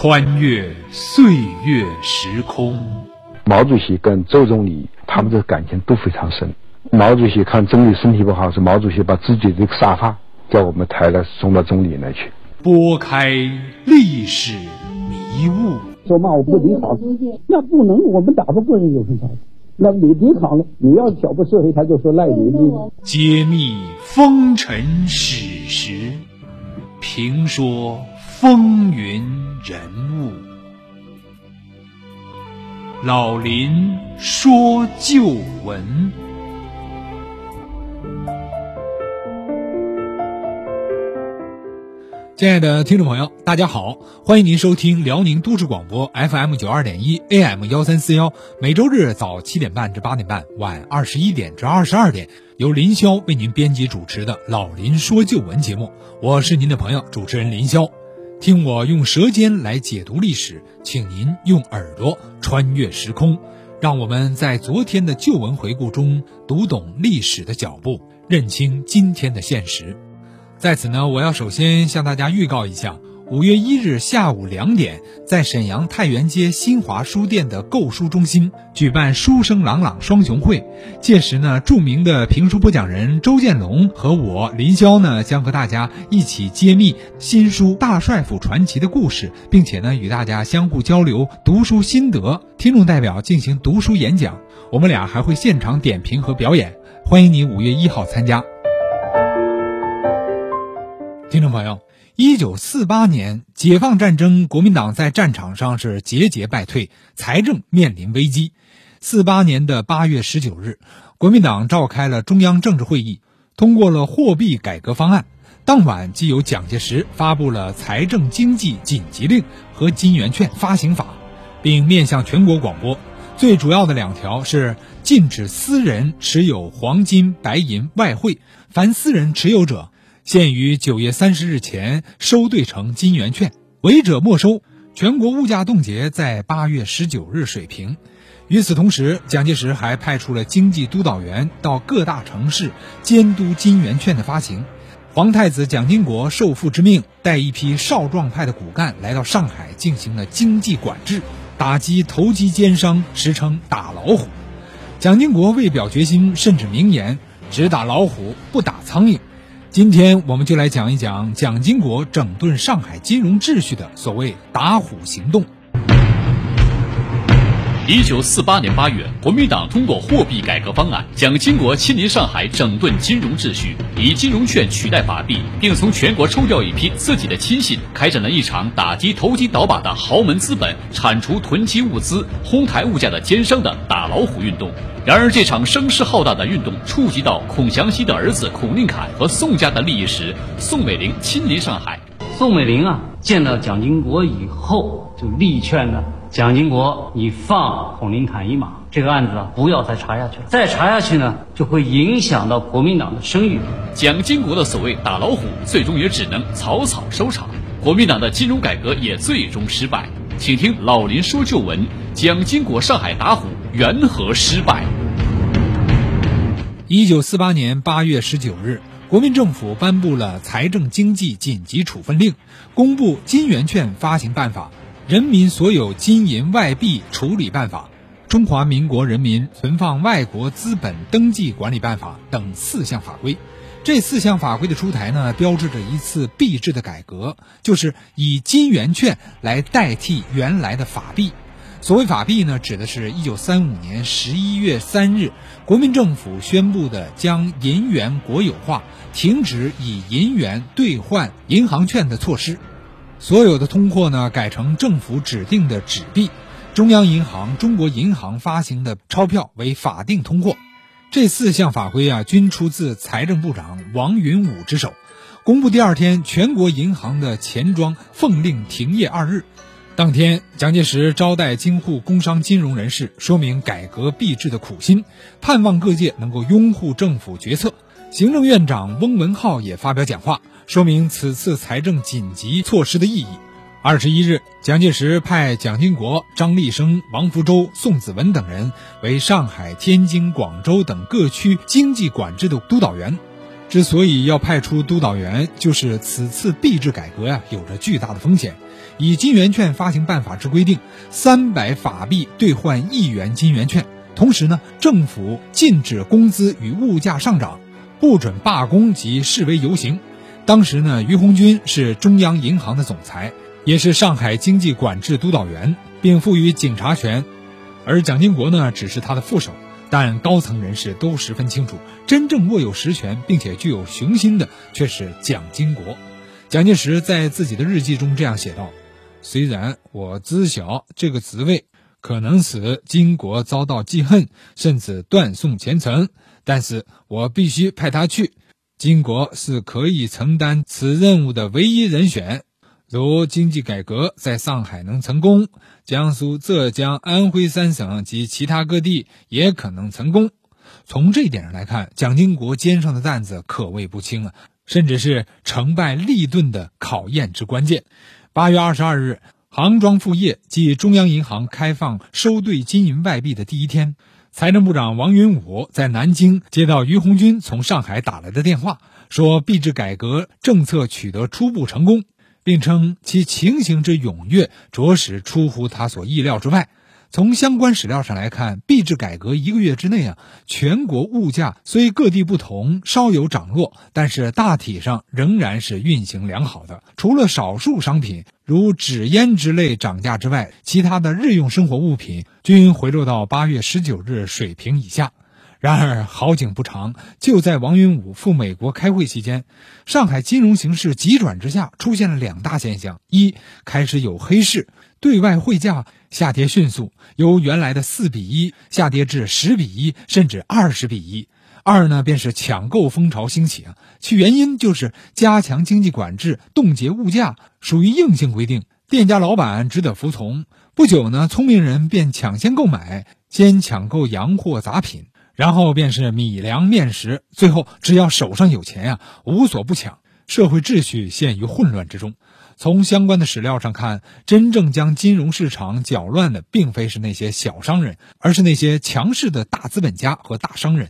穿越岁月时空。毛主席跟周总理他们的感情都非常深。毛主席看总理身体不好，是毛主席把自己的沙发叫我们抬来送到总理那去。拨开历史迷雾，说嘛我不抵抗，那不能，我们打不过人有什么？那你抵抗了，你要挑拨社会，他就说赖你。揭秘风尘史实，评说风云人物。老林说旧闻。亲爱的听众朋友，大家好，欢迎您收听辽宁都市广播 FM 九二点一 AM 幺三四幺，每周日早七点半至八点半，晚二十一点至二十二点，由林霄为您编辑主持的《老林说旧闻》节目，我是您的朋友主持人林霄，听我用舌尖来解读历史，请您用耳朵穿越时空，让我们在昨天的旧闻回顾中读懂历史的脚步，认清今天的现实。在此呢，我要首先向大家预告一下，五月一日下午两点，在沈阳太原街新华书店的购书中心举办“书声朗朗”双雄会。届时呢，著名的评书播讲人周建龙和我林霄呢，将和大家一起揭秘新书《大帅府传奇》的故事，并且呢，与大家相互交流读书心得。听众代表进行读书演讲，我们俩还会现场点评和表演。欢迎你五月一号参加。听众朋友，一九四八年解放战争，国民党在战场上是节节败退，财政面临危机。四八年的八月十九日，国民党召开了中央政治会议，通过了货币改革方案。当晚，即由蒋介石发布了财政经济紧急令和金圆券发行法，并面向全国广播。最主要的两条是禁止私人持有黄金、白银、外汇，凡私人持有者。限于九月三十日前收兑成金圆券，违者没收。全国物价冻结在八月十九日水平。与此同时，蒋介石还派出了经济督导员到各大城市监督金圆券的发行。皇太子蒋经国受父之命，带一批少壮派的骨干来到上海，进行了经济管制，打击投机奸商，时称打老虎。蒋经国为表决心，甚至明言：只打老虎，不打苍蝇。今天我们就来讲一讲蒋经国整顿上海金融秩序的所谓“打虎行动”。一九四八年八月，国民党通过货币改革方案，蒋经国亲临上海整顿金融秩序，以金融券取代法币，并从全国抽调一批自己的亲信，开展了一场打击投机倒把的豪门资本、铲除囤积物资、哄抬物价的奸商的打老虎运动。然而，这场声势浩大的运动触及到孔祥熙的儿子孔令侃和宋家的利益时，宋美龄亲临上海。宋美龄啊，见到蒋经国以后，就力劝呢：蒋经国，你放孔令侃一马，这个案子啊，不要再查下去了。再查下去呢，就会影响到国民党的声誉。蒋经国的所谓打老虎，最终也只能草草收场。国民党的金融改革也最终失败。请听老林说旧闻：蒋经国上海打虎缘何失败？一九四八年八月十九日，国民政府颁布了财政经济紧急处分令，公布金圆券发行办法、人民所有金银外币处理办法、中华民国人民存放外国资本登记管理办法等四项法规。这四项法规的出台呢，标志着一次币制的改革，就是以金圆券来代替原来的法币。所谓法币呢，指的是一九三五年十一月三日，国民政府宣布的将银元国有化、停止以银元兑换银行券的措施。所有的通货呢，改成政府指定的纸币，中央银行、中国银行发行的钞票为法定通货。这四项法规啊，均出自财政部长王云武之手。公布第二天，全国银行的钱庄奉令停业二日。当天，蒋介石招待京沪工商金融人士，说明改革币制的苦心，盼望各界能够拥护政府决策。行政院长翁文灏也发表讲话，说明此次财政紧急措施的意义。二十一日，蒋介石派蒋经国、张立生、王福州、宋子文等人为上海、天津、广州等各区经济管制的督导员。之所以要派出督导员，就是此次币制改革呀，有着巨大的风险。以金圆券发行办法之规定，三百法币兑换一元金圆券。同时呢，政府禁止工资与物价上涨，不准罢工及示威游行。当时呢，于鸿钧是中央银行的总裁，也是上海经济管制督导员，并赋予警察权，而蒋经国呢，只是他的副手。但高层人士都十分清楚，真正握有实权并且具有雄心的却是蒋经国。蒋介石在自己的日记中这样写道：“虽然我知晓这个职位可能使金国遭到记恨，甚至断送前程，但是我必须派他去。金国是可以承担此任务的唯一人选。”如经济改革在上海能成功，江苏、浙江、安徽三省及其他各地也可能成功。从这一点上来看，蒋经国肩上的担子可谓不轻啊，甚至是成败立顿的考验之关键。八月二十二日，杭庄复业，即中央银行开放收兑金银外币的第一天，财政部长王云武在南京接到于红军从上海打来的电话，说币制改革政策取得初步成功。并称其情形之踊跃，着实出乎他所意料之外。从相关史料上来看，币制改革一个月之内啊，全国物价虽各地不同，稍有涨落，但是大体上仍然是运行良好的。除了少数商品如纸烟之类涨价之外，其他的日用生活物品均回落到八月十九日水平以下。然而好景不长，就在王云武赴美国开会期间，上海金融形势急转直下，出现了两大现象：一，开始有黑市，对外汇价下跌迅速，由原来的四比一下跌至十比一，甚至二十比一；二呢，便是抢购风潮兴起啊，其原因就是加强经济管制，冻结物价，属于硬性规定，店家老板只得服从。不久呢，聪明人便抢先购买，先抢购洋货杂品。然后便是米粮面食，最后只要手上有钱呀，无所不抢，社会秩序陷于混乱之中。从相关的史料上看，真正将金融市场搅乱的，并非是那些小商人，而是那些强势的大资本家和大商人。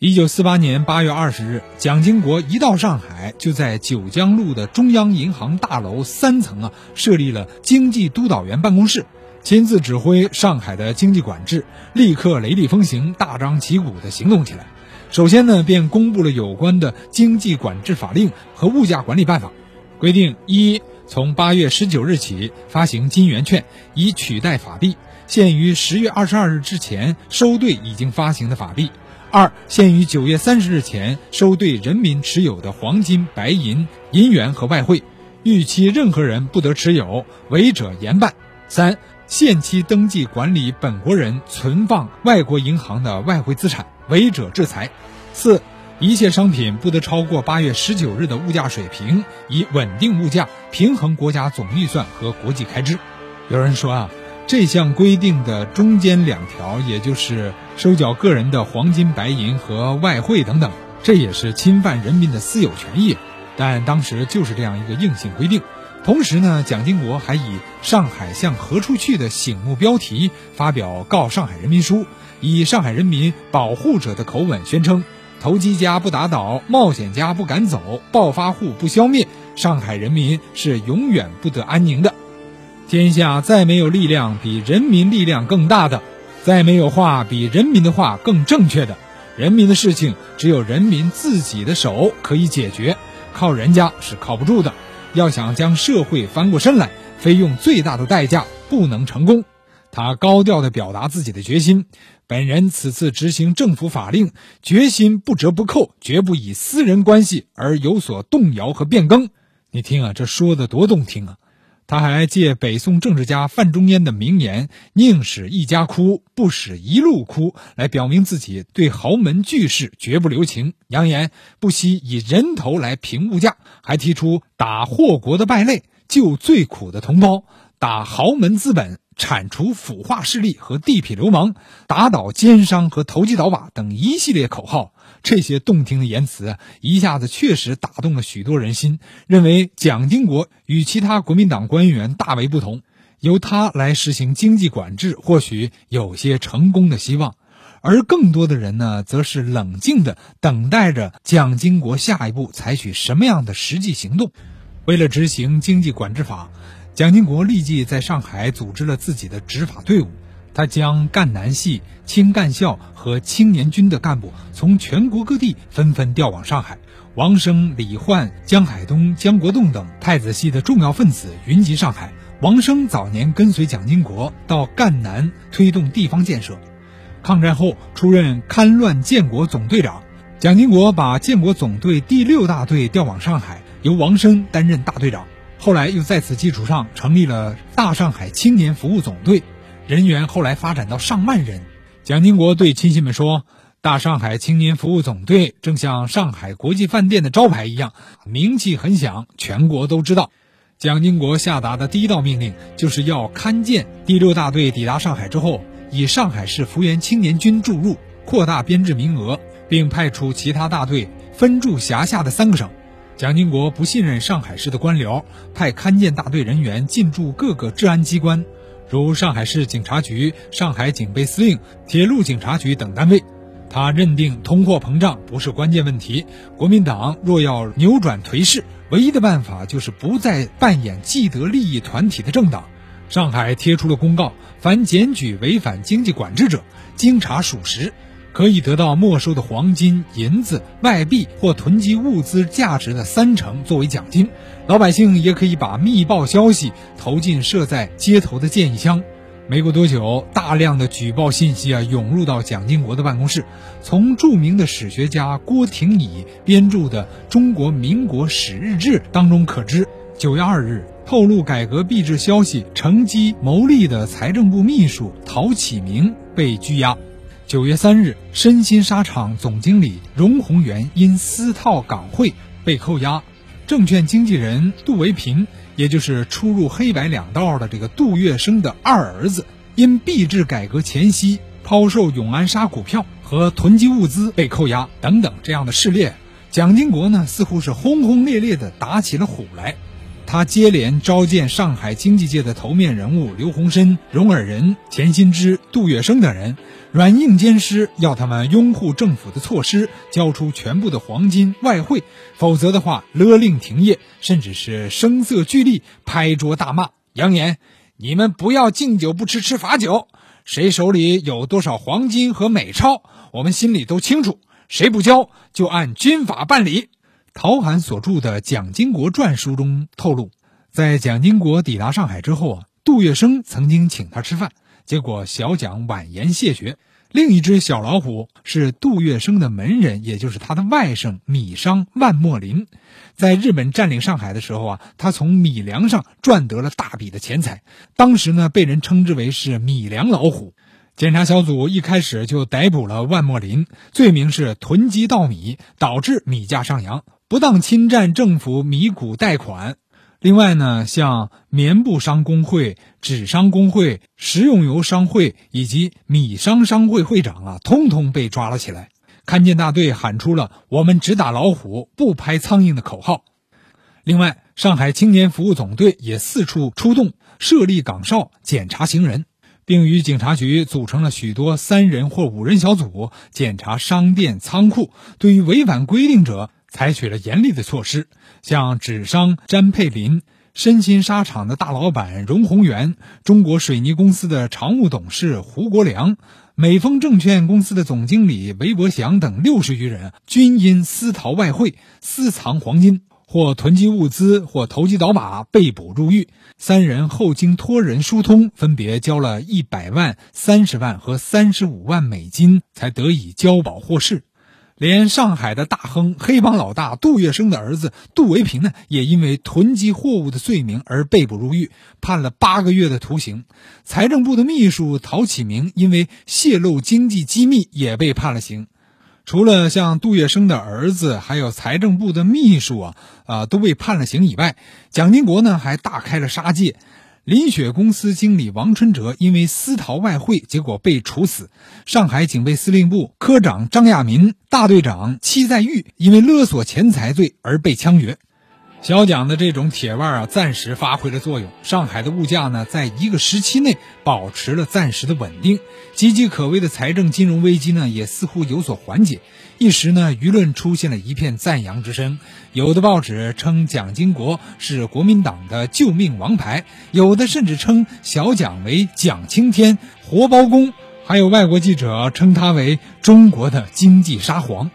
一九四八年八月二十日，蒋经国一到上海，就在九江路的中央银行大楼三层啊，设立了经济督导员办公室。亲自指挥上海的经济管制，立刻雷厉风行、大张旗鼓地行动起来。首先呢，便公布了有关的经济管制法令和物价管理办法，规定：一、从八月十九日起发行金圆券，以取代法币，限于十月二十二日之前收兑已经发行的法币；二、限于九月三十日前收兑人民持有的黄金、白银、银元和外汇，逾期任何人不得持有，违者严办；三。限期登记管理本国人存放外国银行的外汇资产，违者制裁。四，一切商品不得超过八月十九日的物价水平，以稳定物价，平衡国家总预算和国际开支。有人说啊，这项规定的中间两条，也就是收缴个人的黄金、白银和外汇等等，这也是侵犯人民的私有权益。但当时就是这样一个硬性规定。同时呢，蒋经国还以“上海向何处去”的醒目标题发表告上海人民书，以上海人民保护者的口吻宣称：“投机家不打倒，冒险家不赶走，暴发户不消灭，上海人民是永远不得安宁的。天下再没有力量比人民力量更大的，再没有话比人民的话更正确的。人民的事情只有人民自己的手可以解决，靠人家是靠不住的。”要想将社会翻过身来，非用最大的代价不能成功。他高调地表达自己的决心：本人此次执行政府法令，决心不折不扣，绝不以私人关系而有所动摇和变更。你听啊，这说的多动听啊！他还借北宋政治家范仲淹的名言“宁使一家哭，不使一路哭”来表明自己对豪门巨士绝不留情，扬言不惜以人头来平物价，还提出打祸国的败类，救最苦的同胞，打豪门资本，铲除腐化势力和地痞流氓，打倒奸商和投机倒把等一系列口号。这些动听的言辞一下子确实打动了许多人心，认为蒋经国与其他国民党官员大为不同，由他来实行经济管制，或许有些成功的希望。而更多的人呢，则是冷静的等待着蒋经国下一步采取什么样的实际行动。为了执行经济管制法，蒋经国立即在上海组织了自己的执法队伍，他将赣南系、青赣校和青年军的干部从全国各地纷纷调往上海。王生、李焕、江海东、江国栋等太子系的重要分子云集上海。王生早年跟随蒋经国到赣南推动地方建设，抗战后出任戡乱建国总队长。蒋经国把建国总队第六大队调往上海，由王生担任大队长。后来又在此基础上成立了大上海青年服务总队，人员后来发展到上万人。蒋经国对亲信们说。大上海青年服务总队正像上海国际饭店的招牌一样，名气很响，全国都知道。蒋经国下达的第一道命令就是要勘建第六大队抵达上海之后，以上海市福员青年军驻入，扩大编制名额，并派出其他大队分驻辖下的三个省。蒋经国不信任上海市的官僚，派勘建大队人员进驻各个治安机关，如上海市警察局、上海警备司令、铁路警察局等单位。他认定通货膨胀不是关键问题，国民党若要扭转颓势，唯一的办法就是不再扮演既得利益团体的政党。上海贴出了公告，凡检举违反经济管制者，经查属实，可以得到没收的黄金、银子、外币或囤积物资价值的三成作为奖金。老百姓也可以把密报消息投进设在街头的建议箱。没过多久，大量的举报信息啊涌入到蒋经国的办公室。从著名的史学家郭廷乙编著的《中国民国史日志》当中可知，九月二日透露改革币制消息乘机牟利的财政部秘书陶启明被拘押。九月三日，身心纱厂总经理荣宏元因私套港汇被扣押。证券经纪人杜维平。也就是出入黑白两道的这个杜月笙的二儿子，因币制改革前夕抛售永安沙股票和囤积物资被扣押等等这样的事例，蒋经国呢似乎是轰轰烈烈地打起了虎来。他接连召见上海经济界的头面人物刘鸿琛、荣尔仁、钱新之、杜月笙等人，软硬兼施，要他们拥护政府的措施，交出全部的黄金外汇，否则的话勒令停业，甚至是声色俱厉，拍桌大骂，扬言：“你们不要敬酒不吃吃罚酒，谁手里有多少黄金和美钞，我们心里都清楚，谁不交就按军法办理。”陶涵所著的《蒋经国传》书中透露，在蒋经国抵达上海之后啊，杜月笙曾经请他吃饭，结果小蒋婉言谢绝。另一只小老虎是杜月笙的门人，也就是他的外甥米商万墨林。在日本占领上海的时候啊，他从米粮上赚得了大笔的钱财，当时呢被人称之为是米粮老虎。检查小组一开始就逮捕了万墨林，罪名是囤积稻米，导致米价上扬。不当侵占政府米谷贷款，另外呢，像棉布商工会、纸商工会、食用油商会以及米商商会会长啊，通通被抓了起来。勘建大队喊出了“我们只打老虎，不拍苍蝇”的口号。另外，上海青年服务总队也四处出动，设立岗哨检查行人，并与警察局组成了许多三人或五人小组，检查商店、仓库。对于违反规定者，采取了严厉的措施，像纸商詹佩林、身心纱厂的大老板荣宏元、中国水泥公司的常务董事胡国良、美丰证券公司的总经理韦伯祥等六十余人，均因私逃外汇、私藏黄金或囤积物资或投机倒把被捕入狱。三人后经托人疏通，分别交了一百万、三十万和三十五万美金，才得以交保获释。连上海的大亨、黑帮老大杜月笙的儿子杜维平呢，也因为囤积货物的罪名而被捕入狱，判了八个月的徒刑。财政部的秘书陶启明因为泄露经济机密也被判了刑。除了像杜月笙的儿子，还有财政部的秘书啊，啊都被判了刑以外，蒋经国呢还大开了杀戒。林雪公司经理王春哲因为私逃外汇，结果被处死。上海警备司令部科长张亚民、大队长戚在玉因为勒索钱财罪而被枪决。小蒋的这种铁腕啊，暂时发挥了作用。上海的物价呢，在一个时期内保持了暂时的稳定，岌岌可危的财政金融危机呢，也似乎有所缓解。一时呢，舆论出现了一片赞扬之声。有的报纸称蒋经国是国民党的救命王牌，有的甚至称小蒋为蒋青天、活包公，还有外国记者称他为中国的经济沙皇。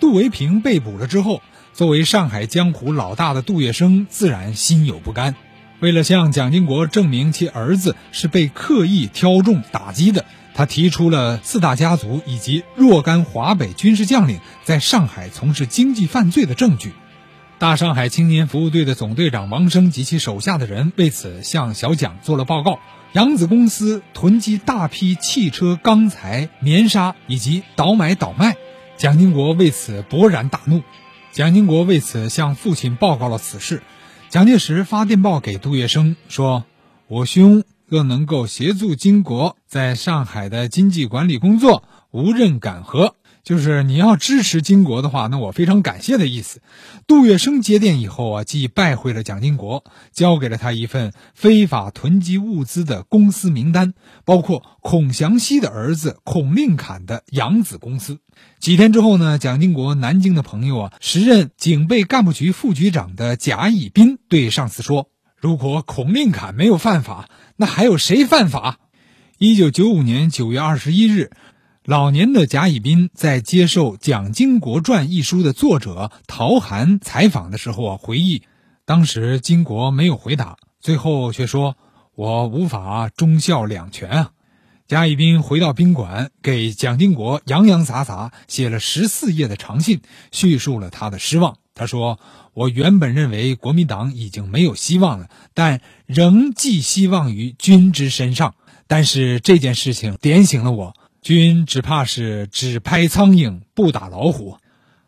杜维平被捕了之后。作为上海江湖老大的杜月笙自然心有不甘，为了向蒋经国证明其儿子是被刻意挑中打击的，他提出了四大家族以及若干华北军事将领在上海从事经济犯罪的证据。大上海青年服务队的总队长王生及其手下的人为此向小蒋做了报告。扬子公司囤积大批汽车、钢材、棉纱以及倒买倒卖，蒋经国为此勃然大怒。蒋经国为此向父亲报告了此事，蒋介石发电报给杜月笙说：“我兄若能够协助经国在上海的经济管理工作，无任敢和。”就是你要支持金国的话，那我非常感谢的意思。杜月笙接电以后啊，即拜会了蒋经国，交给了他一份非法囤积物资的公司名单，包括孔祥熙的儿子孔令侃的养子公司。几天之后呢，蒋经国南京的朋友啊，时任警备干部局副局长的贾以斌对上司说：“如果孔令侃没有犯法，那还有谁犯法？”一九九五年九月二十一日。老年的贾以斌在接受《蒋经国传》一书的作者陶涵采访的时候啊，回忆，当时经国没有回答，最后却说：“我无法忠孝两全啊。”贾以斌回到宾馆，给蒋经国洋洋洒洒写了十四页的长信，叙述了他的失望。他说：“我原本认为国民党已经没有希望了，但仍寄希望于君之身上。但是这件事情点醒了我。”君只怕是只拍苍蝇不打老虎，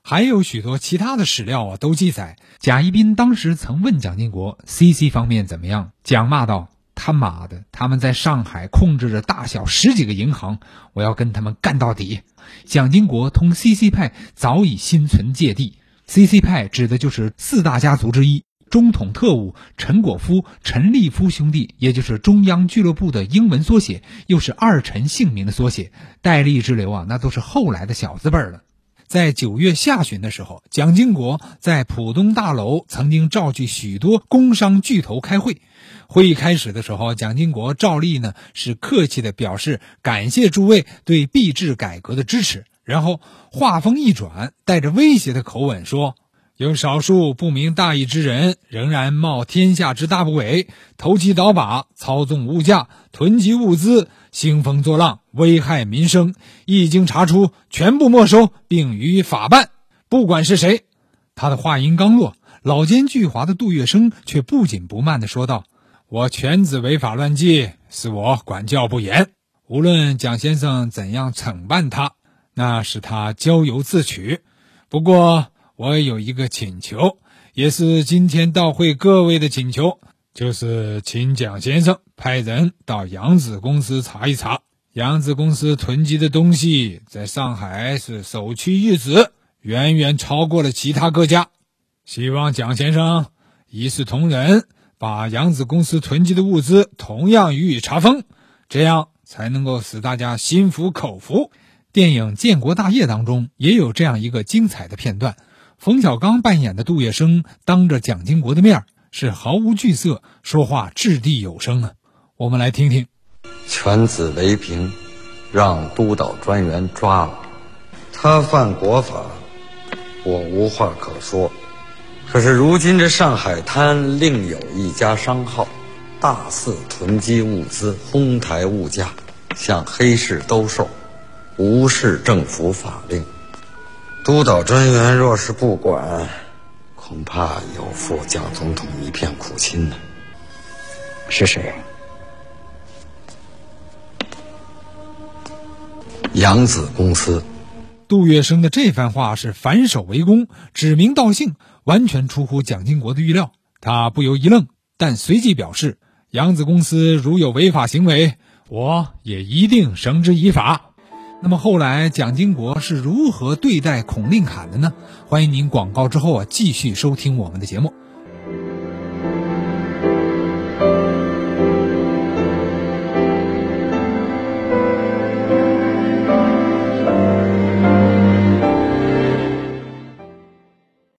还有许多其他的史料啊，都记载贾一斌当时曾问蒋经国：“CC 方面怎么样？”蒋骂道：“他妈的，他们在上海控制着大小十几个银行，我要跟他们干到底。”蒋经国同 CC 派早已心存芥蒂，CC 派指的就是四大家族之一。中统特务陈果夫、陈立夫兄弟，也就是中央俱乐部的英文缩写，又是二陈姓名的缩写。戴笠之流啊，那都是后来的小字辈了。在九月下旬的时候，蒋经国在浦东大楼曾经召集许多工商巨头开会。会议开始的时候，蒋经国照例呢是客气的表示感谢诸位对币制改革的支持，然后话锋一转，带着威胁的口吻说。有少数不明大义之人，仍然冒天下之大不韪，投机倒把，操纵物价，囤积物资，兴风作浪，危害民生。一经查出，全部没收，并予以法办。不管是谁，他的话音刚落，老奸巨猾的杜月笙却不紧不慢地说道：“我犬子违法乱纪，是我管教不严。无论蒋先生怎样惩办他，那是他咎由自取。不过。”我有一个请求，也是今天到会各位的请求，就是请蒋先生派人到扬子公司查一查，扬子公司囤积的东西在上海是首屈一指，远远超过了其他各家。希望蒋先生一视同仁，把扬子公司囤积的物资同样予以查封，这样才能够使大家心服口服。电影《建国大业》当中也有这样一个精彩的片段。冯小刚扮演的杜月笙，当着蒋经国的面是毫无惧色，说话掷地有声啊。我们来听听。犬子雷平，让督导专员抓了，他犯国法，我无话可说。可是如今这上海滩另有一家商号，大肆囤积物资，哄抬物价，向黑市兜售，无视政府法令。督导专员若是不管，恐怕有负蒋总统一片苦心呢。是谁？扬子公司。杜月笙的这番话是反手为攻，指名道姓，完全出乎蒋经国的预料。他不由一愣，但随即表示：扬子公司如有违法行为，我也一定绳之以法。那么后来蒋经国是如何对待孔令侃的呢？欢迎您广告之后啊继续收听我们的节目。